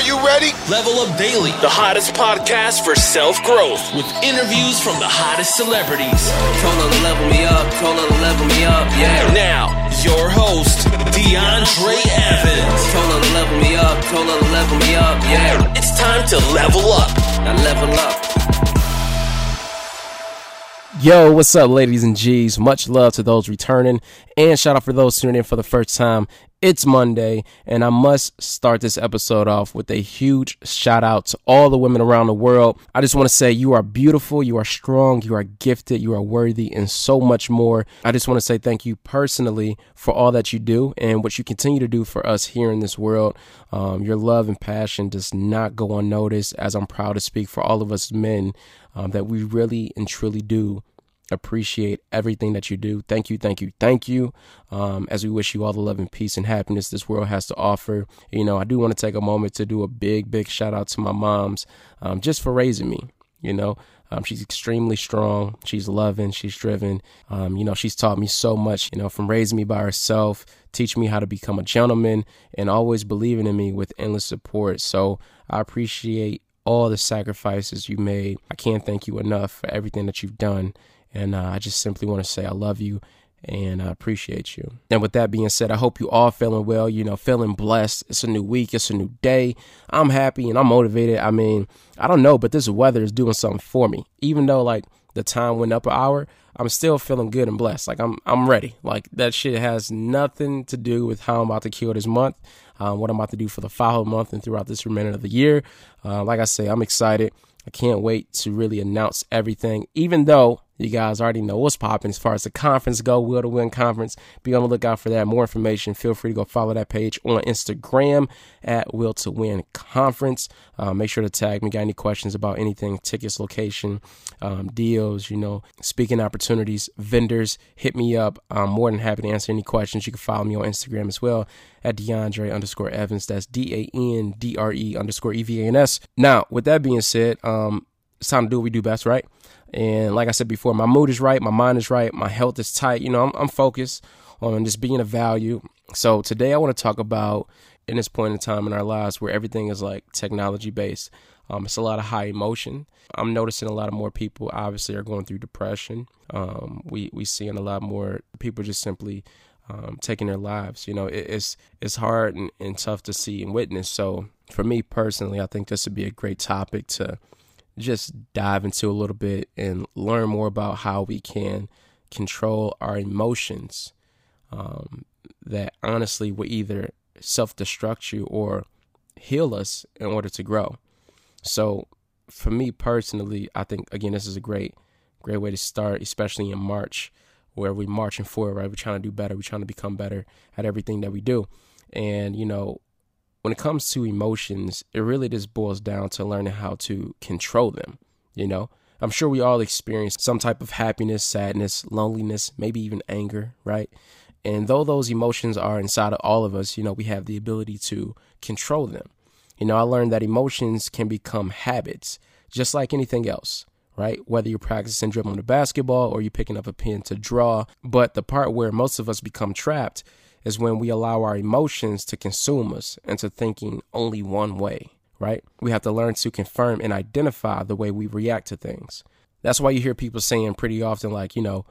Are you ready? Level Up Daily, the hottest podcast for self growth, with interviews from the hottest celebrities. Told her to level me up, told her to level me up, yeah. Now, your host, DeAndre Evans. Told her to level me up, told her to level me up, yeah. It's time to level up. Now level up. Yo, what's up, ladies and G's? Much love to those returning, and shout out for those tuning in for the first time. It's Monday, and I must start this episode off with a huge shout out to all the women around the world. I just want to say you are beautiful, you are strong, you are gifted, you are worthy, and so much more. I just want to say thank you personally for all that you do and what you continue to do for us here in this world. Um, your love and passion does not go unnoticed, as I'm proud to speak for all of us men um, that we really and truly do appreciate everything that you do. Thank you, thank you, thank you. Um, as we wish you all the love and peace and happiness this world has to offer. You know, I do want to take a moment to do a big, big shout out to my moms um, just for raising me. You know, um, she's extremely strong. She's loving. She's driven. Um, you know, she's taught me so much, you know, from raising me by herself, teaching me how to become a gentleman, and always believing in me with endless support. So I appreciate all the sacrifices you made. I can't thank you enough for everything that you've done. And uh, I just simply want to say I love you and I appreciate you. And with that being said, I hope you all feeling well, you know, feeling blessed. It's a new week, it's a new day. I'm happy and I'm motivated. I mean, I don't know, but this weather is doing something for me. Even though like the time went up an hour, I'm still feeling good and blessed. Like I'm I'm ready. Like that shit has nothing to do with how I'm about to kill this month, um, what I'm about to do for the following month and throughout this remainder of the year. Uh, like I say, I'm excited. I can't wait to really announce everything, even though you guys already know what's popping as far as the conference go, Will to Win Conference. Be on the lookout for that. More information, feel free to go follow that page on Instagram at Will to Win Conference. Uh, make sure to tag me. Got any questions about anything, tickets, location, um, deals, you know, speaking opportunities, vendors, hit me up. I'm more than happy to answer any questions. You can follow me on Instagram as well at DeAndre underscore Evans. That's D A N D R E underscore E V A N S. Now, with that being said, um, it's time to do what we do best, right? And like I said before, my mood is right, my mind is right, my health is tight. You know, I'm, I'm focused on just being of value. So today I want to talk about in this point in time in our lives where everything is like technology based. Um, it's a lot of high emotion. I'm noticing a lot of more people obviously are going through depression. Um, we we seeing a lot more people just simply um, taking their lives. You know, it, it's it's hard and, and tough to see and witness. So for me personally, I think this would be a great topic to just dive into a little bit and learn more about how we can control our emotions um, that honestly will either self destruct you or heal us in order to grow. So, for me personally, I think again this is a great, great way to start, especially in March, where we're marching forward. Right, we're trying to do better. We're trying to become better at everything that we do, and you know, when it comes to emotions, it really just boils down to learning how to control them. You know, I'm sure we all experience some type of happiness, sadness, loneliness, maybe even anger, right? And though those emotions are inside of all of us, you know, we have the ability to control them. You know, I learned that emotions can become habits, just like anything else, right? Whether you're practicing dribbling the basketball or you're picking up a pen to draw. But the part where most of us become trapped is when we allow our emotions to consume us into thinking only one way, right? We have to learn to confirm and identify the way we react to things. That's why you hear people saying pretty often, like, you know,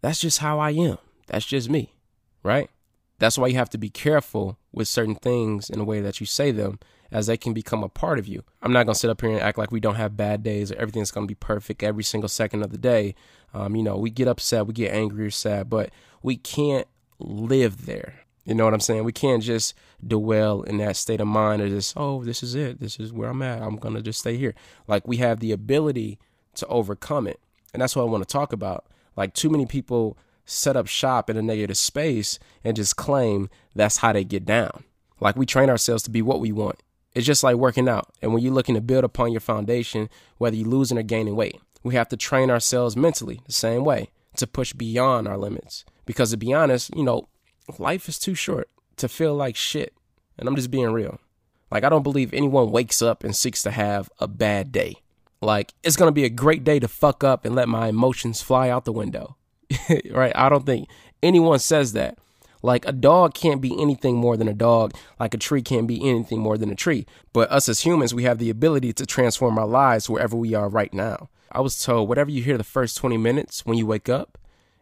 that's just how I am. That's just me, right? That's why you have to be careful with certain things in the way that you say them, as they can become a part of you. I'm not to sit up here and act like we don't have bad days or everything's to be perfect every single second of the day. Um, you know, we get upset, we get angry or sad, but we can't live there. You know what I'm saying? We can't just dwell in that state of mind of just, oh, this is it. This is where I'm at. I'm going to just stay here. Like we have the ability to overcome it. And that's what I want to talk about. Like too many people set up shop in a negative space and just claim that's how they get down. Like we train ourselves to be what we want. It's just like working out. And when you're looking to build upon your foundation, whether you're losing or gaining weight, we have to train ourselves mentally the same way to push beyond our limits. Because to be honest, you know, life is too short to feel like shit. And I'm just being real. Like, I don't believe anyone wakes up and seeks to have a bad day. Like, it's going to be a great day to fuck up and let my emotions fly out the window. right? I don't think anyone says that. Like a dog can't be anything more than a dog, like a tree can't be anything more than a tree. But us as humans, we have the ability to transform our lives wherever we are right now. I was told whatever you hear the first 20 minutes when you wake up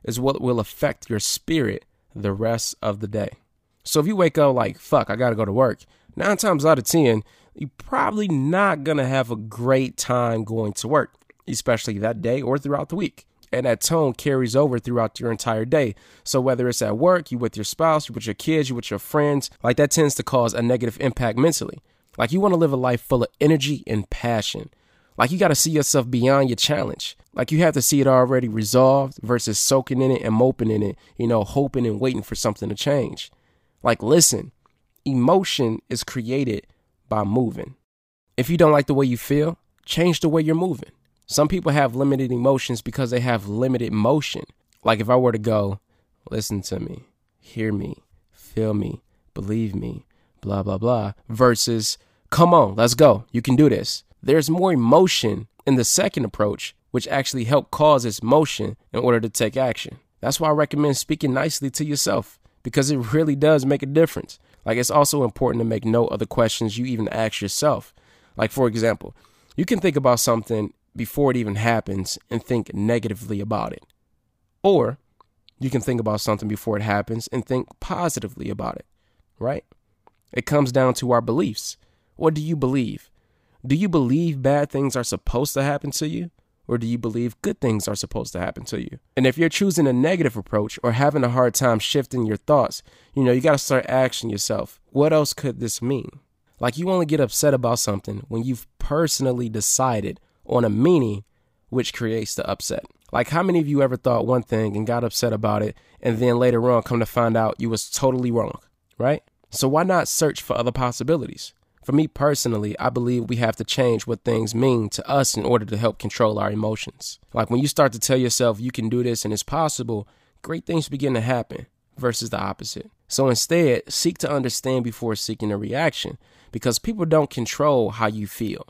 is what will affect your spirit the rest of the day. So if you wake up like, fuck, I gotta go to work, nine times out of 10, you're probably not gonna have a great time going to work, especially that day or throughout the week. And that tone carries over throughout your entire day. So whether it's at work, you with your spouse, you with your kids, you with your friends, like that tends to cause a negative impact mentally. Like you want to live a life full of energy and passion. Like you got to see yourself beyond your challenge. Like you have to see it already resolved versus soaking in it and moping in it, you know, hoping and waiting for something to change. Like, listen, emotion is created by moving. If you don't like the way you feel, change the way you're moving. Some people have limited emotions because they have limited motion. Like if I were to go, listen to me, hear me, feel me, believe me, blah, blah, blah, versus, come on, let's go, you can do this. There's more emotion in the second approach, which actually help cause its motion in order to take action. That's why I recommend speaking nicely to yourself because it really does make a difference. Like it's also important to make note of the questions you even ask yourself. Like for example, you can think about something before it even happens and think negatively about it. Or you can think about something before it happens and think positively about it, right? It comes down to our beliefs. What do you believe? Do you believe bad things are supposed to happen to you? Or do you believe good things are supposed to happen to you? And if you're choosing a negative approach or having a hard time shifting your thoughts, you know, you got to start asking yourself, what else could this mean? Like you only get upset about something when you've personally decided on a meaning which creates the upset. Like how many of you ever thought one thing and got upset about it and then later on come to find out you was totally wrong, right? So why not search for other possibilities? For me personally, I believe we have to change what things mean to us in order to help control our emotions. Like when you start to tell yourself you can do this and it's possible, great things begin to happen versus the opposite. So instead, seek to understand before seeking a reaction because people don't control how you feel.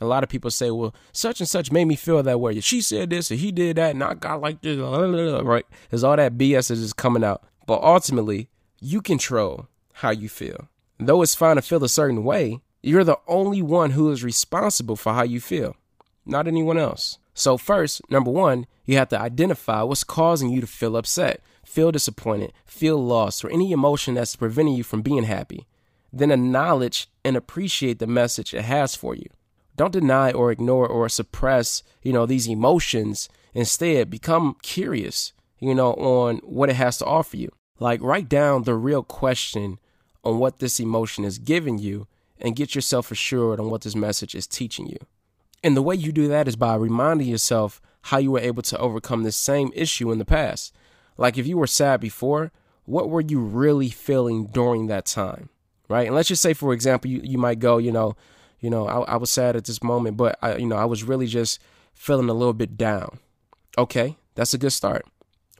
A lot of people say, well, such and such made me feel that way. She said this or he did that and I got like this, right? There's all that BS that is coming out. But ultimately, you control how you feel. Though it's fine to feel a certain way, you're the only one who is responsible for how you feel, not anyone else. So, first, number one, you have to identify what's causing you to feel upset, feel disappointed, feel lost, or any emotion that's preventing you from being happy. Then acknowledge and appreciate the message it has for you. Don't deny or ignore or suppress, you know, these emotions. Instead, become curious, you know, on what it has to offer you. Like write down the real question on what this emotion is giving you and get yourself assured on what this message is teaching you. And the way you do that is by reminding yourself how you were able to overcome this same issue in the past. Like if you were sad before, what were you really feeling during that time? Right? And let's just say, for example, you, you might go, you know, you know, I, I was sad at this moment, but I, you know, I was really just feeling a little bit down. Okay, that's a good start.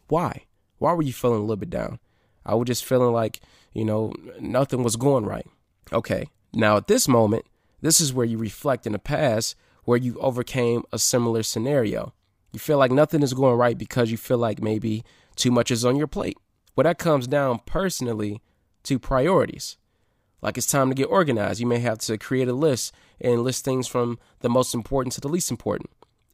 Why? Why were you feeling a little bit down? I was just feeling like, you know, nothing was going right. Okay. Now, at this moment, this is where you reflect in the past where you overcame a similar scenario. You feel like nothing is going right because you feel like maybe too much is on your plate. Well, that comes down personally to priorities. Like it's time to get organized. You may have to create a list and list things from the most important to the least important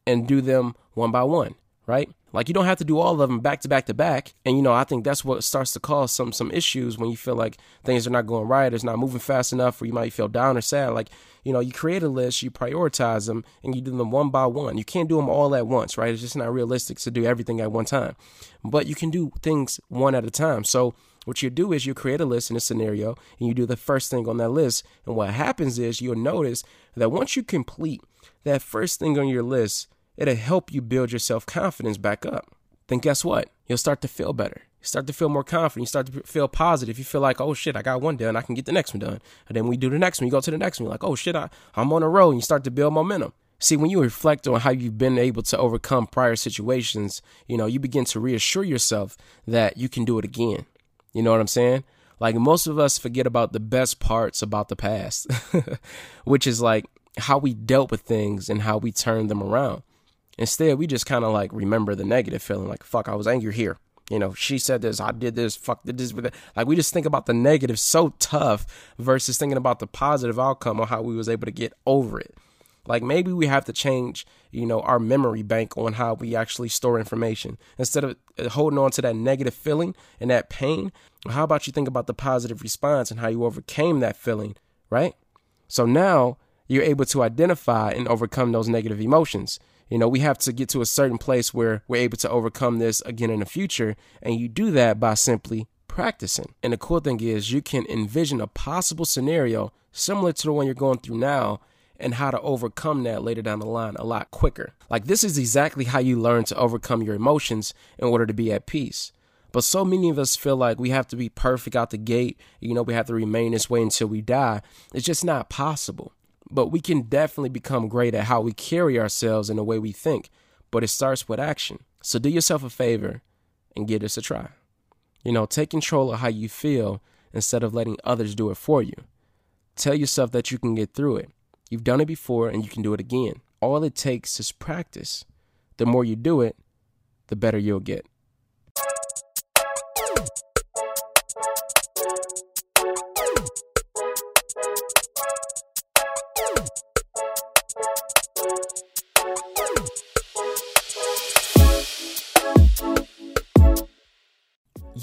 and do them one by one, right? Like you don't have to do all of them back to back to back. And you know, I think that's what starts to cause some some issues when you feel like things are not going right, it's not moving fast enough, or you might feel down or sad. Like, you know, you create a list, you prioritize them, and you do them one by one. You can't do them all at once, right? It's just not realistic to do everything at one time. But you can do things one at a time. So what you do is you create a list in a scenario and you do the first thing on that list. And what happens is you'll notice that once you complete that first thing on your list, it'll help you build your self confidence back up. Then guess what? You'll start to feel better. You start to feel more confident. You start to feel positive. You feel like, oh shit, I got one done. I can get the next one done. And then we do the next one. You go to the next one. You're like, oh shit, I, I'm on a roll. And you start to build momentum. See, when you reflect on how you've been able to overcome prior situations, you know, you begin to reassure yourself that you can do it again. You know what I'm saying? Like most of us forget about the best parts about the past, which is like how we dealt with things and how we turned them around. Instead, we just kind of like remember the negative feeling like, fuck, I was angry here. You know, she said this, I did this, fuck did this, but like we just think about the negative so tough versus thinking about the positive outcome or how we was able to get over it. Like maybe we have to change, you know, our memory bank on how we actually store information. Instead of uh, holding on to that negative feeling and that pain, how about you think about the positive response and how you overcame that feeling, right? So now you're able to identify and overcome those negative emotions. You know, we have to get to a certain place where we're able to overcome this again in the future. And you do that by simply practicing. And the cool thing is, you can envision a possible scenario similar to the one you're going through now and how to overcome that later down the line a lot quicker. Like, this is exactly how you learn to overcome your emotions in order to be at peace. But so many of us feel like we have to be perfect out the gate. You know, we have to remain this way until we die. It's just not possible. But we can definitely become great at how we carry ourselves and the way we think. But it starts with action. So do yourself a favor and give this a try. You know, take control of how you feel instead of letting others do it for you. Tell yourself that you can get through it. You've done it before and you can do it again. All it takes is practice. The more you do it, the better you'll get.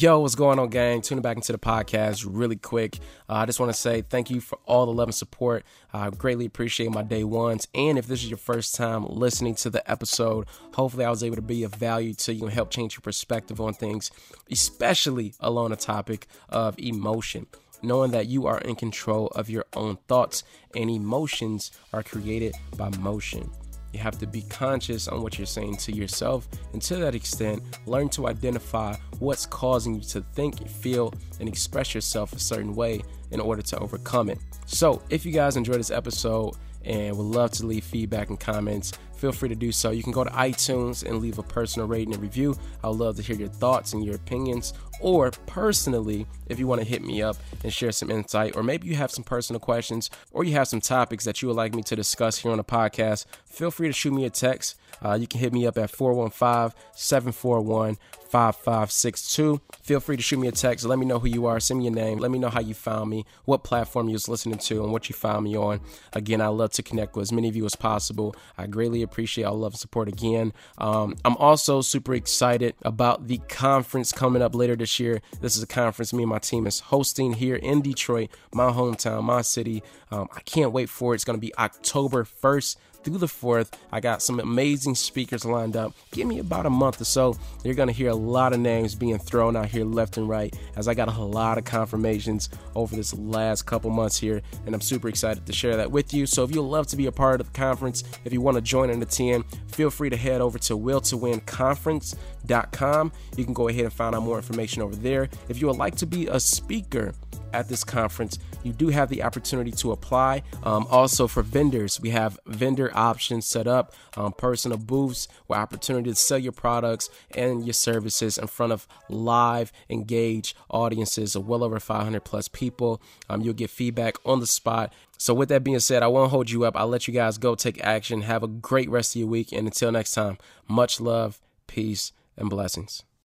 Yo, what's going on, gang? Tuning back into the podcast really quick. Uh, I just want to say thank you for all the love and support. I greatly appreciate my day ones. And if this is your first time listening to the episode, hopefully I was able to be of value to you and help change your perspective on things, especially along the topic of emotion knowing that you are in control of your own thoughts and emotions are created by motion. You have to be conscious on what you're saying to yourself, and to that extent, learn to identify what's causing you to think, feel, and express yourself a certain way in order to overcome it. So, if you guys enjoyed this episode and would love to leave feedback and comments, feel free to do so. You can go to iTunes and leave a personal rating and review. I'd love to hear your thoughts and your opinions. Or personally, if you want to hit me up and share some insight, or maybe you have some personal questions, or you have some topics that you would like me to discuss here on the podcast, feel free to shoot me a text. Uh, you can hit me up at 415 741 5562. Feel free to shoot me a text. Let me know who you are. Send me your name. Let me know how you found me, what platform you was listening to, and what you found me on. Again, I love to connect with as many of you as possible. I greatly appreciate all love and support again. Um, I'm also super excited about the conference coming up later this year. This is a conference me and my team is hosting here in Detroit, my hometown, my city. Um, I can't wait for it. It's going to be October 1st through the 4th. I got some amazing speakers lined up. Give me about a month or so. You're going to hear a lot of names being thrown out here left and right as I got a lot of confirmations over this last couple months here. And I'm super excited to share that with you. So if you'd love to be a part of the conference, if you want to join in the team, feel free to head over to will2winconference.com. You can go ahead and find out more information over there. If you would like to be a speaker, at this conference, you do have the opportunity to apply. Um, also, for vendors, we have vendor options set up, um, personal booths with opportunity to sell your products and your services in front of live, engaged audiences of well over 500 plus people. Um, you'll get feedback on the spot. So, with that being said, I won't hold you up. I'll let you guys go take action. Have a great rest of your week. And until next time, much love, peace, and blessings.